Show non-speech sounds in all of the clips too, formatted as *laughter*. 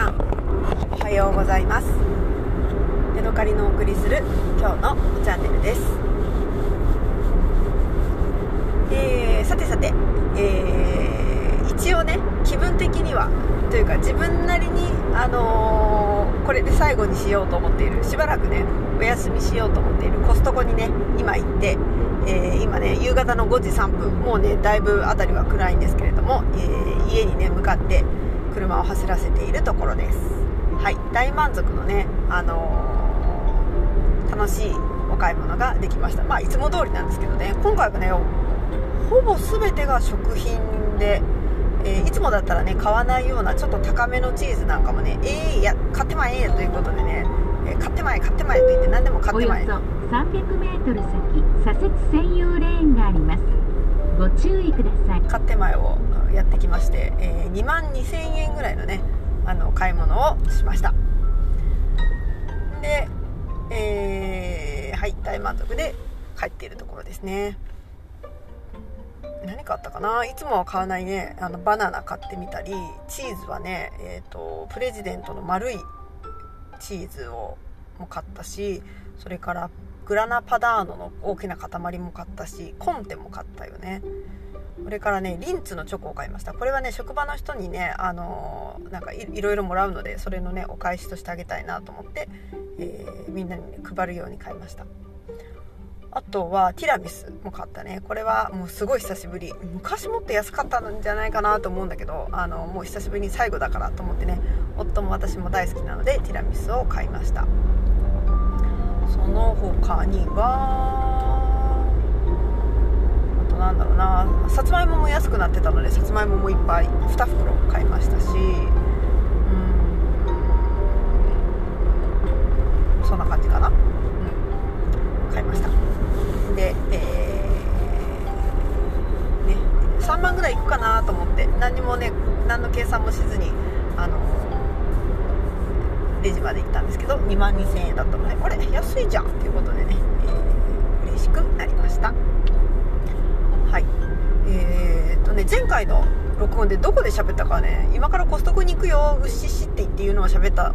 さんおはようございます。ヤドカリのお送りする今日のチャンネルです。えー、さてさて、えー、一応ね気分的にはというか自分なりに、あのー、これで最後にしようと思っているしばらくねお休みしようと思っているコストコにね今行って、えー、今ね夕方の5時3分もうねだいぶ辺りは暗いんですけれども、えー、家にね向かって車を走らせているところです。はい。大満足のね、あのー、楽しいお買い物ができました。まあいつも通りなんですけどね。今回はねほぼ全てが食品で、えー、いつもだったらね買わないようなちょっと高めのチーズなんかもねえー、いや買ってまえということでね、えー、買ってまえ買ってまえと言って何でも買ってまえおよそ 300m 先左折専用レーンがあります。ご注意ください。買ってまえをやってきまして、えー、2万2000円ぐらいのねあの買い物をしました。で、えー、はい大満足で帰っているところですね。何買ったかな？いつもは買わないね。あのバナナ買ってみたりチーズはね、えーと、プレジデントの丸いチーズをも買ったしそれからグラナパダーノの大きな塊も買ったしコンテも買ったよね。これからねリンツのチョコを買いました。これはね職場の人にねあのー、なんかいろいろもらうのでそれのねお返しとしてあげたいなと思って、えー、みんなに、ね、配るように買いました。あとはティラミスも買ったね。これはもうすごい久しぶり。昔もっと安かったんじゃないかなと思うんだけどあのもう久しぶりに最後だからと思ってね夫も私も大好きなのでティラミスを買いました。その他にはなんだろうな。さつまいもも安くなってたのでさつまいももいっぱい。2袋。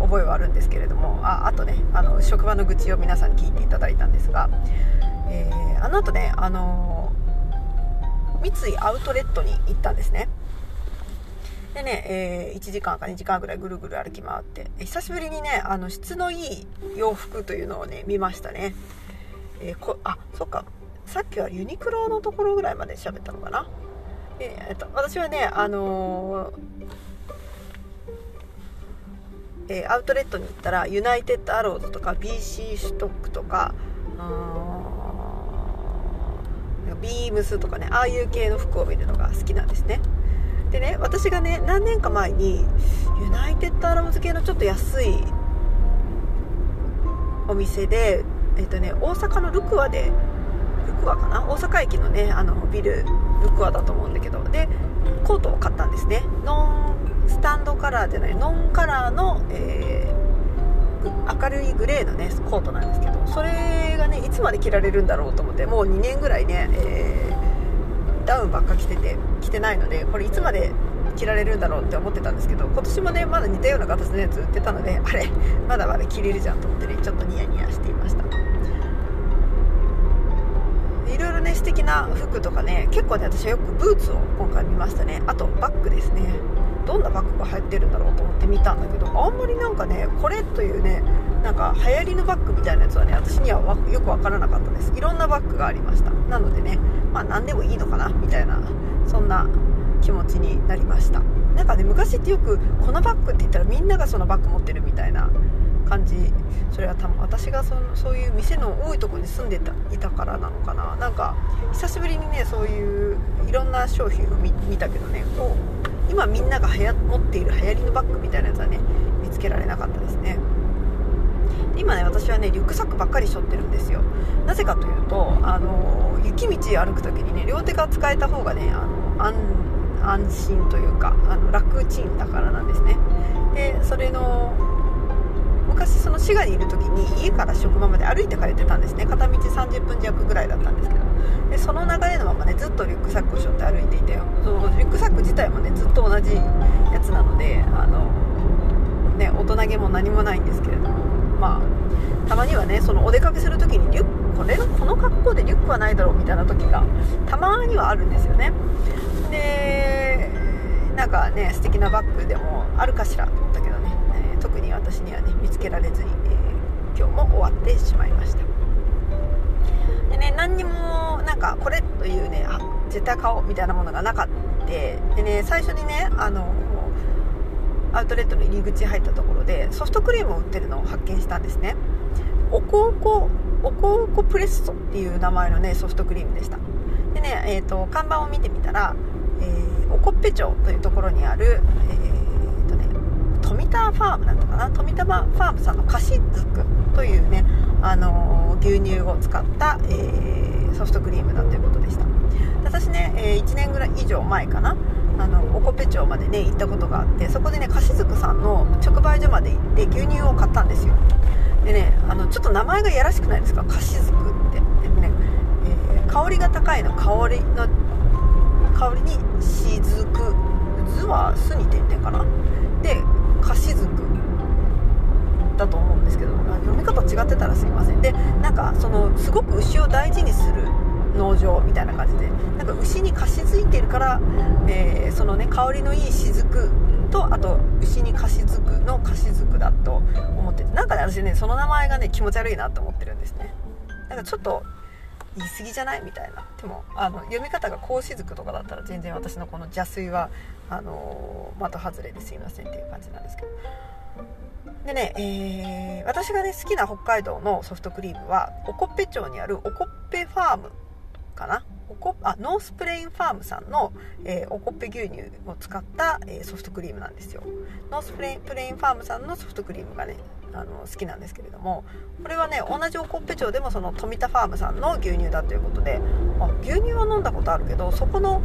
覚えはあるんですけれどもああとねあの職場の愚痴を皆さんに聞いていただいたんですがえー、あの後ね、あのー、三井アウトレットに行ったんですね。でね、えー、1時間か2時間ぐらいぐるぐる歩き回って久しぶりにねあの質のいい洋服というのをね見ましたね、えー、こあそっか。さっきはユニクロのところぐらいまで喋ったのかな。えー、っと私はねあのえー、アウトレットに行ったらユナイテッドアローズとか BC ストックとかビームスとかねああいう系の服を見るのが好きなんですね。でね私がね何年か前にユナイテッドアラブズ系のちょっと安いお店でえっとね大阪のルクアでルクアかな？大阪駅のねあのビルルクアだと思うんだけどでコートを買ったんですね。ノンスタンドカラーじゃないノンカラーの、えー、明るいグレーのねコートなんですけどそれがねいつまで着られるんだろうと思ってもう2年ぐらいね、えー、ダウンばっか着てて着てないのでこれいつまで着られるんだろうって思ってたんですけど今年もねまだ似たような形のやつ売ってたのであれまだまだ着れるじゃんと思ってねちょっとニヤニヤしていました。いろいろね素敵な服とかね結構ね私はよくブーツを今回見ましたね。あとバッグですね。どんなバッグが流行ってるんだろうと思って見たんだけどあんまりなんかねこれというねなんか流行りのバッグみたいなやつはね私にはよく分からなかったです。いろんなバッグがありました。なのでねまあ何でもいいのかなみたいなそんな気持ちになりました。なんかね昔ってよくこのバッグって言ったらみんながそのバッグ持ってるみたいな感じ。それは多分私がそのそういう店の多いとこに住んでたいたからなのかな。なんか久しぶりにねそういういろんな商品を見たけどねこう今みんながはや持っている流行りのバッグみたいなやつはね見つけられなかったですね。今ね私はねリュックサックばっかり背負ってるんですよ。なぜかというとあの雪道歩く時にね両手が使えた方がねあの安心というかあの楽ちんだからなんですね。でそれの昔その滋賀にいる時に家から職場まで歩いて通ってたんですね。片道30分弱ぐらいだったんですけど。でその流れのままねずっとリュックサックを背負って歩いていてそのリュックサック自体もねずっと同じやつなのであのね大人げも何もないんですけれども。まあたまにはねそのお出かけする時にリュックこれのこの格好でリュックはないだろうみたいな時がたまにはあるんですよね。でなんかね素敵なバッグでもあるかしらと思ったけど、私にはね見つけられずに、えー、今日も終わってしまいました。でね何にもなんかこれというねあ絶対買おうみたいなものがなかった。でね最初にねあのアウトレットの入り口入ったところでソフトクリームを売ってるのを発見したんですね。おこおこおこおこプレッソっていう名前のねソフトクリームでした。でね、えーと、看板を見てみたら、えー、おこっぺ町というところにある、えー、富田ファームなんだかな？富田ファームさんの菓子づくというね、あのー、牛乳を使った、えー、ソフトクリームだということでした。私ね、え、1年ぐらい以上前かな？あのおこぺ町までね行ったことがあってそこでね菓子づくさんの直売所まで行って牛乳を買ったんですよ。でねあのちょっと名前がやらしくないですか？菓子づくって。でね、えー、香りが高いの香りの香りにしずく図は巣に点々かな？で菓子づくだと思うんですけど読み方違ってたらすいません。でなんかそのすごく牛を大事にする農場みたいな感じでなんか牛に貸し付いてるから、えー、そのね香りのいい雫とあと牛に貸し付くの貸し付くだと思っててなんかね私ねその名前がね気持ち悪いなと思ってるんですね。なんかちょっと言い過ぎじゃないみたいな。でもあの読み方が格子族とかだったら全然私のこの邪推はあのー、的外れですいませんっていう感じなんですけど。でね、えー、私がね好きな北海道のソフトクリームはおこっぺ町にあるおこっぺファームかな。おこあノースプレインファームさんの、えー、おこっぺ牛乳を使った、えー、ソフトクリームなんですよ。ノースプレインプレインファームさんのソフトクリームがねあの好きなんですけれどもこれはね同じおこっぺ町でもその富田ファームさんの牛乳だということであ牛乳は飲んだことあるけどそこの、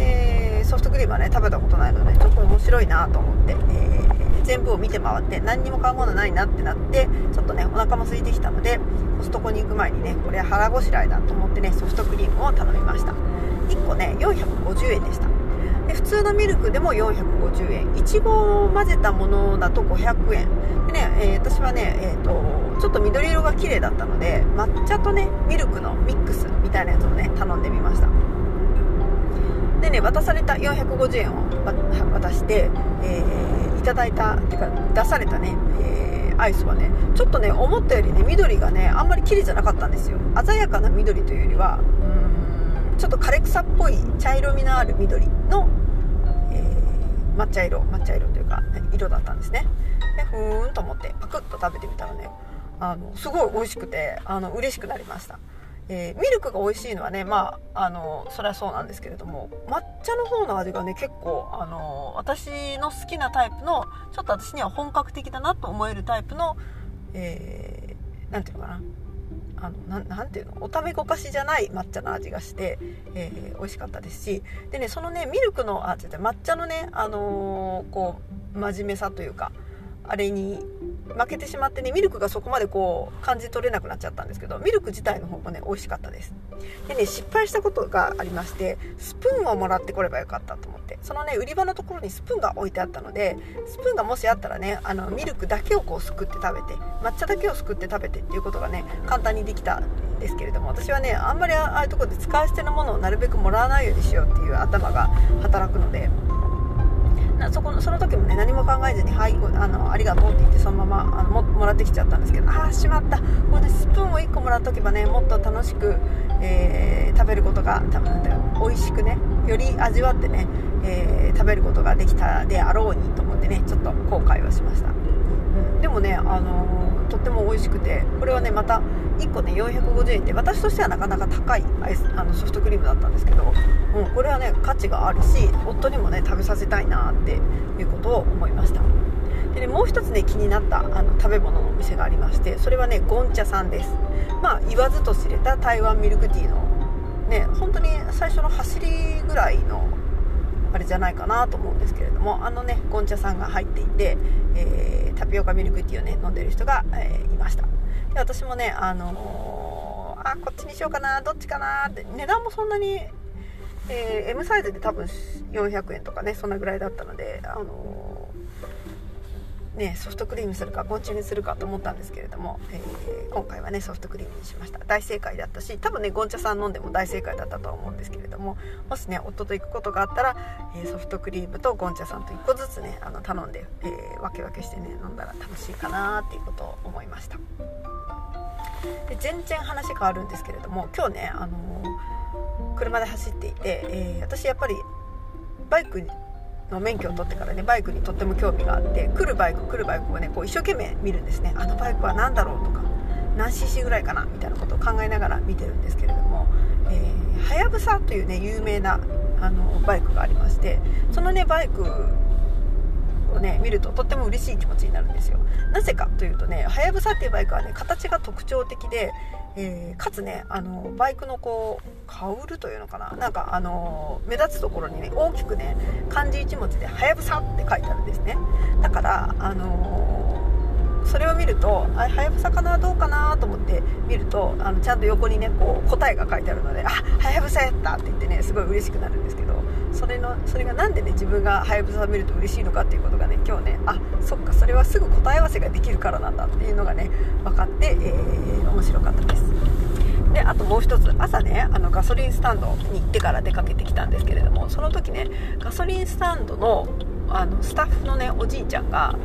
えー、ソフトクリームはね食べたことないのでちょっと面白いなと思って、えー、全部を見て回って何にも買うものないなってなってちょっとねお腹も空いてきたのでコストコに行く前にねこれ腹ごしらえだと思ってねソフトクリームを頼みました。1個ね450円でした。で普通のミルクでも450円。いちごを混ぜたものだと500円。でね、えー、私はね、えーと、ちょっと緑色が綺麗だったので抹茶とねミルクのミックスみたいなやつをね頼んでみました。でね渡された450円を渡して、えー、いただいたてか出されたね、えー、アイスはねちょっとね思ったよりね緑がねあんまり綺麗じゃなかったんですよ。鮮やかな緑というよりはうんちょっと枯れ草っぽい茶色みのある緑の、えー、抹茶色抹茶色というかね色だったんですね。でふーんと思ってパクッと食べてみたらねあのすごい美味しくてあの嬉しくなりました。えー、ミルクが美味しいのはねまああのそれはそうなんですけれども抹茶の方の味がね結構あの私の好きなタイプのちょっと私には本格的だなと思えるタイプの何、えー、ていうのかな。あのなていうの？おためごかしじゃない抹茶の味がして、えー、美味しかったですしでねそのねミルクのあ違う抹茶のね、あのー、こう真面目さというかあれに負けてしまってねミルクがそこまでこう感じ取れなくなっちゃったんですけどミルク自体の方もね美味しかったです。でね失敗したことがありましてスプーンをもらってこればよかったと思って。そのね売り場のところにスプーンが置いてあったのでスプーンがもしあったらねあのミルクだけをこうすくって食べて抹茶だけをすくって食べてっていうことがね簡単にできたんですけれども私はねあんまりああいうとこで使い捨てのものをなるべくもらわないようにしようっていう頭が働くのでそこのその時もね何も考えずに「はいあのありがとう」って言ってそのままあのももらってきちゃったんですけどああしまった。これでスプーンを1個もらっとけばねもっと楽しく、えー、食べることが多分美味しくねより味わってね、えー、食べることができたであろうにと思ってねちょっと後悔はしました、うん、でもねあの、とっても美味しくてこれはねまた1個ね450円って私としてはなかなか高いアイスあのソフトクリームだったんですけど、うん、これはね価値があるし夫にもね食べさせたいなっていうことを思いました。でねもう一つね気になったあの食べ物のお店がありましてそれはねゴンチャさんです。まあ言わずと知れた台湾ミルクティーのね本当に最初の走りぐらいのあれじゃないかなと思うんですけれどもあのねゴンチャさんが入っていて、えー、タピオカミルクティーをね飲んでる人が、えー、いました。で私もねあのー、あこっちにしようかなどっちかなって値段もそんなに、え、M サイズで多分400円とかねそんなぐらいだったので、あのね、ソフトクリームするかゴンチにするかと思ったんですけれども、えー、今回はねソフトクリームにしました。大正解だったし多分ねゴンチャさん飲んでも大正解だったとは思うんですけれどももしね夫と行くことがあったら、えー、ソフトクリームとゴンチャさんと1個ずつねあの頼んで、えー、分け分けしてね飲んだら楽しいかなっていうことを思いました。で全然話変わるんですけれども今日ね、あの車で走っていて、え私やっぱりバイクの免許を取ってからねバイクにとっても興味があって来るバイク来るバイクをねこう一生懸命見るんですね。あのバイクは何だろうとか何 cc ぐらいかなみたいなことを考えながら見てるんですけれどもはやぶさというね有名なあのバイクがありましてそのねバイクをね見るととっても嬉しい気持ちになるんですよ。なぜかというとねはやぶさっていうバイクはね形が特徴的で、えー、かつねあのバイクのこうカウルというのかな？なんかあの目立つところにね大きくね漢字1文字で「はやぶさ」って書いてあるんですね。だからあのそれを見るとあはやぶさかなどうかなと思って見るとあのちゃんと横にねこう答えが書いてあるのであはやぶさやったって言ってねすごい嬉しくなるんですけどそれのそれが何でね自分がはやぶさを見ると嬉しいのかっていうことがね今日ねあそっかそれはすぐ答え合わせができるからなんだっていうのがね分かって、えー、面白かったです。であともう一つ朝ねあのガソリンスタンドに行ってから出かけてきたんですけれどもその時ねガソリンスタンドのあのスタッフのねおじいちゃんが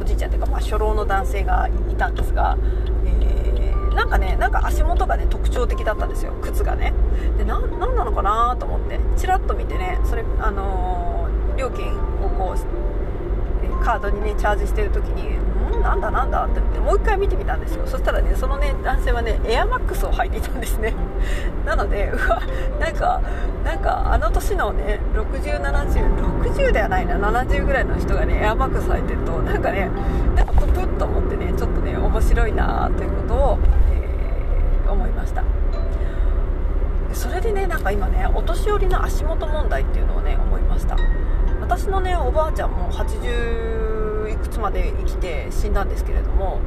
おじいちゃんっていうか、まあ、初老の男性がいたんですが、えー、なんかねなんか足元がね特徴的だったんですよ靴がね。で何なのかなと思ってチラッと見てねそれあのー、料金をこうカードにねチャージしてる時にんなんだなんだってってもう一回見てみたんですよ。そしたらねそのね男性はねエアマックスを履いていたんですね。*laughs* なのでうわなんかなんかあの年のね607060ではないな70ぐらいの人がねエアマックス履いてるとなんかねなんかププッと思ってねちょっとね面白いなということを、えー、思いました。それでねなんか今ねお年寄りの足元問題っていうのをね思いました。私のねおばあちゃんも80いくつまで生きて死んだんですけれども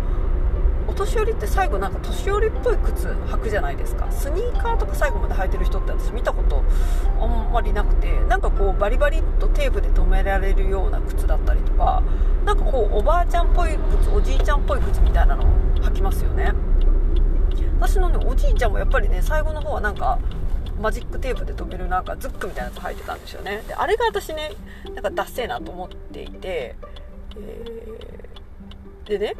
お年寄りって最後なんか年寄りっぽい靴履くじゃないですか。スニーカーとか最後まで履いてる人って私見たことあんまりなくてなんかこうバリバリっとテープで留められるような靴だったりとかなんかこうおばあちゃんっぽい靴おじいちゃんっぽい靴みたいなのを履きますよね。私のねおじいちゃんもやっぱりね最後の方はなんかマジックテープで留めるなんかズックみたいなやつ履いてたんですよね。であれが私ねなんかダッセーなと思っていてえー、でね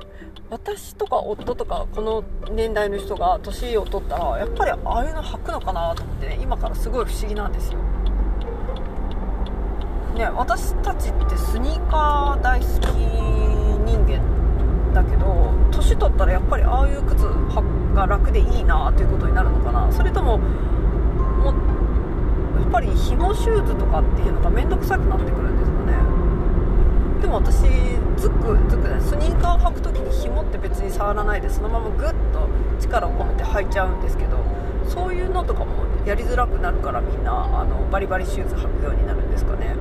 私とか夫とかこの年代の人が年を取ったらやっぱりああいうの履くのかなと思ってね今からすごい不思議なんですよ。ね私たちってスニーカー大好き人間だけど年取ったらやっぱりああいう靴が楽でいいなということになるのかな。それとももやっぱり紐シューズとかっていうのが面倒くさくなってくるんですかね。でも私ズックズックスニーカー履く時に紐って別に触らないでそのままグッと力を込めて履いちゃうんですけどそういうのとかもやりづらくなるからみんなあのバリバリシューズ履くようになるんですかね。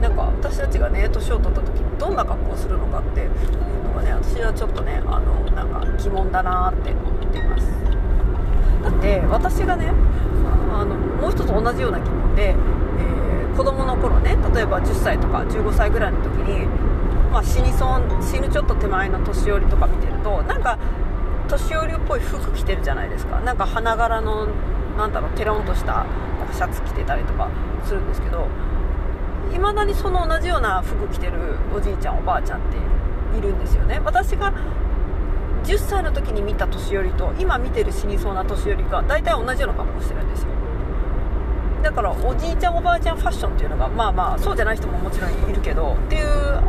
なんか私たちがね年を取った時にどんな格好をするのかっていうのがね私はちょっとねあのなんか疑問だなって思っています。私がねあのもう一つ同じような疑問でえ子供の頃ね例えば10歳とか15歳ぐらいの時に、まあ、死にそう死ぬちょっと手前の年寄りとか見てるとなんか年寄りっぽい服着てるじゃないですか。なんか花柄のなんだろうテロンとしたなんかシャツ着てたりとかするんですけどいまだにその同じような服着てるおじいちゃんおばあちゃんっているんですよね。私が10歳の時に見た年寄りと今見てる死にそうな年寄りが大体同じような格好してるんですよ。だからおじいちゃんおばあちゃんファッションっていうのがまあまあそうじゃない人ももちろんいるけどっていう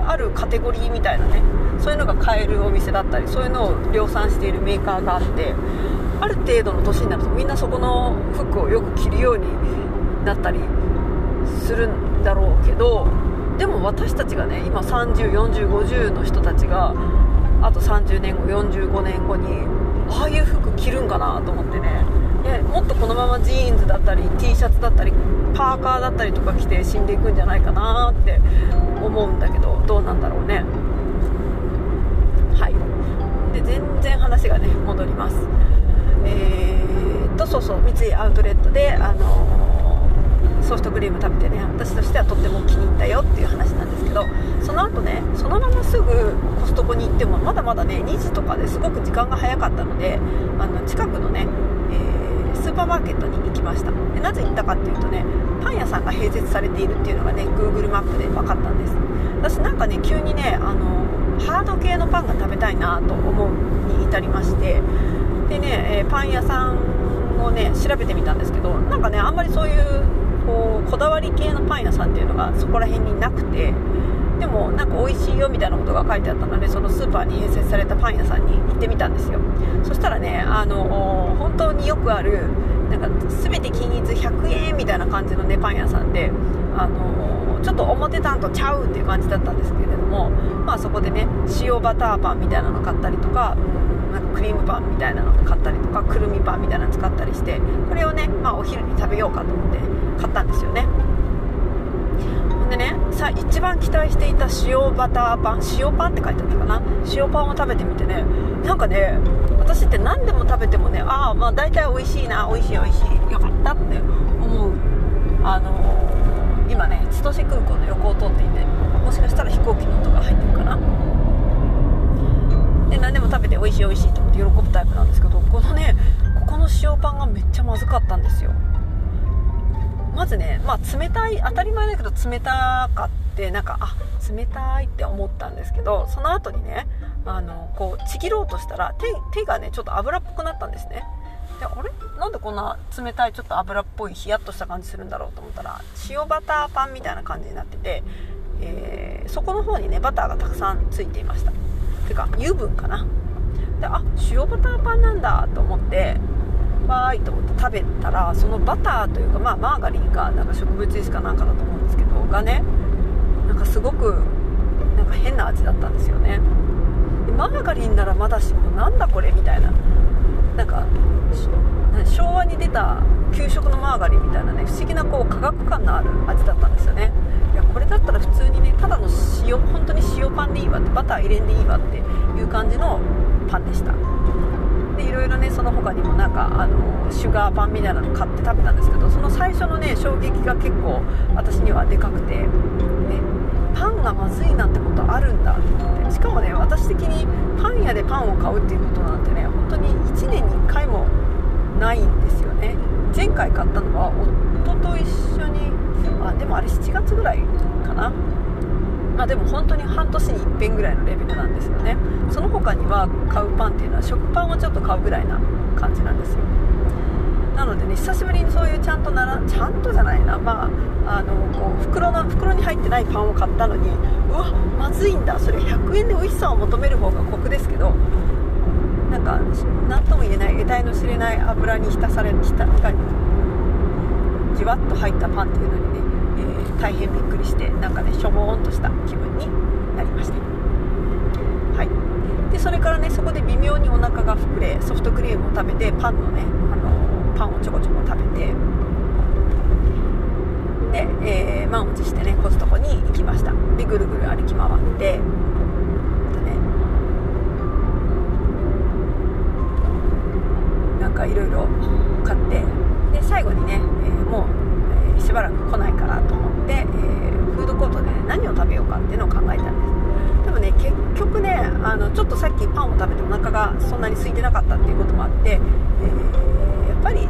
あるカテゴリーみたいなねそういうのが買えるお店だったりそういうのを量産しているメーカーがあってある程度の年になるとみんなそこの服をよく着るようになったりするんだろうけどでも私たちがね今304050の人たちがあと30年後45年後にああいう服着るんかなと思ってね。ね、もっとこのままジーンズだったり T シャツだったりパーカーだったりとか着て死んでいくんじゃないかなって思うんだけどどうなんだろうね。はい。で全然話がね戻ります。えー、っとそうそう三井アウトレットであのソフトクリーム食べてね私としてはとっても気に入ったよっていう話なんですけどその後ねそのまますぐコストコに行ってもまだまだね2時とかですごく時間が早かったのであの近くのね、えー、スーパーマーケットに行きました。でなぜ行ったかっていうとねパン屋さんが併設されているっていうのがね Google マップで分かったんです。私なんかね急にねあのハード系のパンが食べたいなと思うに至りましてでね、えー、パン屋さんをね調べてみたんですけどなんかねあんまりそういうこうこだわり系のパン屋さんっていうのがそこら辺になくてでもなんか美味しいよみたいなことが書いてあったのでそのスーパーに併設されたパン屋さんに行ってみたんですよ。そしたらねあの本当によくあるなんか全て均一100円みたいな感じのねパン屋さんであのちょっと表担とちゃうっていう感じだったんですけれどもまあそこでね塩バターパンみたいなの買ったりとかなんかクリームパンみたいなの買ったりとかくるみパンみたいなの使ったりしてこれをね、まあ、お昼に食べようかと思って買ったんですよね。でねさ一番期待していた塩バターパン塩パンって書いてあったかな？塩パンを食べてみてね。なんかね私って何でも食べてもねああまあ大体美味しいな美味しい美味しいよかったって思う。あのー、今ね千歳空港の横を通っていてもしかしたら飛行機の音が入ってるかな？で何でも食べて美味しい美味しいと思って喜ぶタイプなんですけどずね、まあ、冷たい当たり前だけど冷たかってなんかあ冷たいって思ったんですけどその後にねあのこうちぎろうとしたら手手がねちょっと油っぽくなったんですね。であれ？なんでこんな冷たいちょっと油っぽいヒヤッとした感じするんだろうと思ったら塩バターパンみたいな感じになってて、えー、そこの方にねバターがたくさんついていました。てか油分かな。であ塩バターパンなんだと思ってわーいと思って食べたらそのバターというか、まあ、マーガリンかなんか植物油脂かなんかだと思うんですけどがねなんかすごくなんか変な味だったんですよね。でマーガリンならまだしもなんだこれみたいな。なんか昭和に出た給食のマーガリンみたいなね不思議なこう化学感のある味だったんですよね。いやこれだったら普通にねただの塩本当に塩パンでいいわってバター入れんでいいわっていう感じのパンでした。でいろいろねその他にもなんかあのシュガーパンみたいなの買って食べたんですけどその最初のね衝撃が結構私にはでかくて、ね、パンがまずいなんてことあるんだと思ってしかもね私的にパン屋でパンを買うっていうことなんてね本当に1年に1回もないんですよね。前回買ったのは夫と一緒にあでもあれ7月ぐらいかなまあ、でも本当に半年に一遍ぐらいのレベルなんですよね。その他には買うパンっていうのは食パンをちょっと買うぐらいな感じなんですよ。なのでね久しぶりにそういうちゃんとならちゃんとじゃないな。まああのこう袋の袋に入ってないパンを買ったのにうわまずいんだ。それ100円で美味しさを求める方が酷ですけどなんか何とも言えない得体の知れない油に浸され浸がじわっと入ったパンっていうのにね大変びっくりしてなんかねしょぼーんとした気分になりました。はい。でそれからねそこで微妙にお腹が膨れソフトクリームを食べてパンのね、あのパンをちょこちょこ食べてで、えー、満を持してねコストコに行きました。でぐるぐる歩き回ってねなんかいろいろ買ってで最後にね、えー、もうしばらく来ないからと思って、えー、フードコートで、何を食べようかっていうのを考えたんです。でもね結局ねあのちょっとさっきパンを食べてお腹がそんなに空いてなかったっていうこともあって、えー、やっぱり、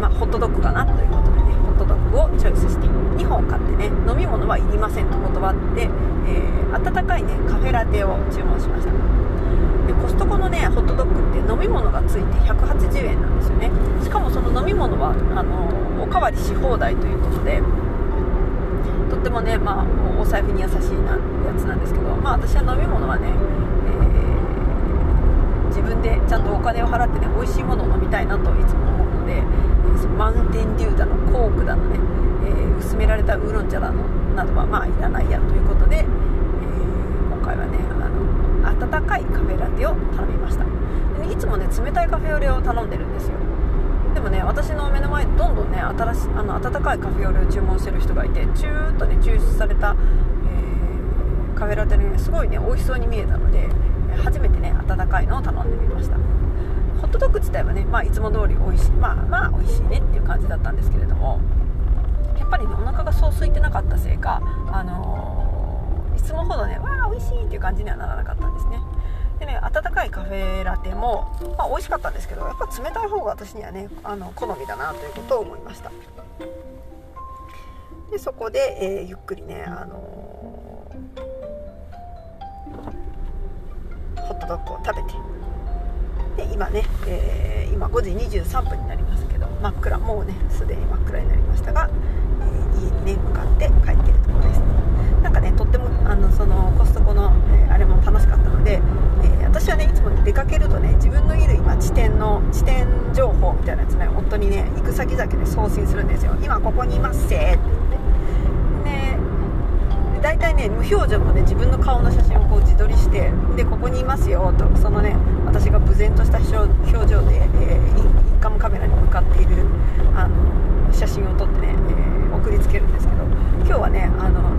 まあ、ホットドッグかなということでねホットドッグをチョイスして2本買ってね飲み物はいりませんと断って、えー、温かいねカフェラテを注文しました。でコストコのねホットドッグって飲み物がついて180円なんですよね。しかもその飲み物はあのおかわりし放題ということでとってもね、まあ、お財布に優しいなやつなんですけど、まあ、私は飲み物はね、えー、自分でちゃんとお金を払ってね美味しいものを飲みたいなといつも思うので、えー、マウンテンデューだのコークだのね、えー、薄められたウーロン茶だのなどはまあいらないやということで、え今回はねあの温かいカフェラテを頼みました。で、いつもね冷たいカフェオレを頼んでるんですよ。でもね私の目の前どんどんね新しあの温かいカフェオレを注文してる人がいてチューッとね抽出された、えー、カフェラテねすごいね美味しそうに見えたので初めてね温かいのを頼んでみました。ホットドッグ自体はね、まあ、いつも通り美味しいまあまあ美味しいねっていう感じだったんですけれどもやっぱりねお腹がそう空いてなかったせいか、あのー、いつもほどねわあ美味しいっていう感じにはならなかったんですね。でね温かいカフェラテも、まあ、美味しかったんですけどやっぱ冷たい方が私にはねあの好みだなということを思いました。でそこで、えー、ゆっくりね、あのー、ホットドッグを食べて。で今ね、えー、今5時23分になりますけど真っ暗。もうねすでに真っ暗になりましたが、えー、信するんですよ。今ここにいますせーって言って。大体ね無表情のね自分の顔の写真をこう自撮りしてでここにいますよと。そのね私が無然とした表情で、えー、インカムカメラに向かっているあの写真を撮ってね、えー、送りつけるんですけど今日はねあの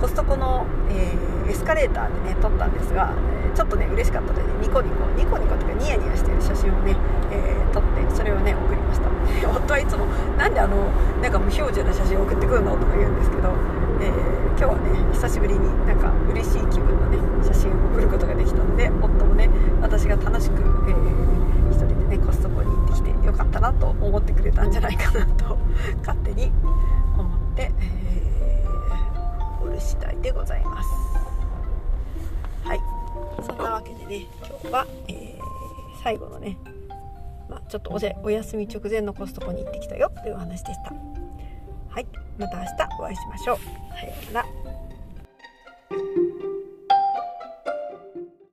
コストコの、えー、エスカレーターでね撮ったんですが、ちょっとね嬉しかったので、ね、ニコニコニコニコとかニヤニヤしてる写真をね、え撮ってそれをね送りました。夫はいつもなんであのなんか無表情な写真を送ってくるのとか言うんですけどえー、今日はね久しぶりになんか嬉しい気分のね写真を送ることができたので夫もね私が楽しく、えー、一人でねコストコに行ってきてよかったなと思ってくれたんじゃないかなと *laughs* 勝手に思って、えー、おる次第でございます。はい。そんなわけでね今日は、えー、最後のねまあ、ちょっとおお休み直前のコストコに行ってきたよというお話でした。はい。また明日お会いしましょう。さようなら。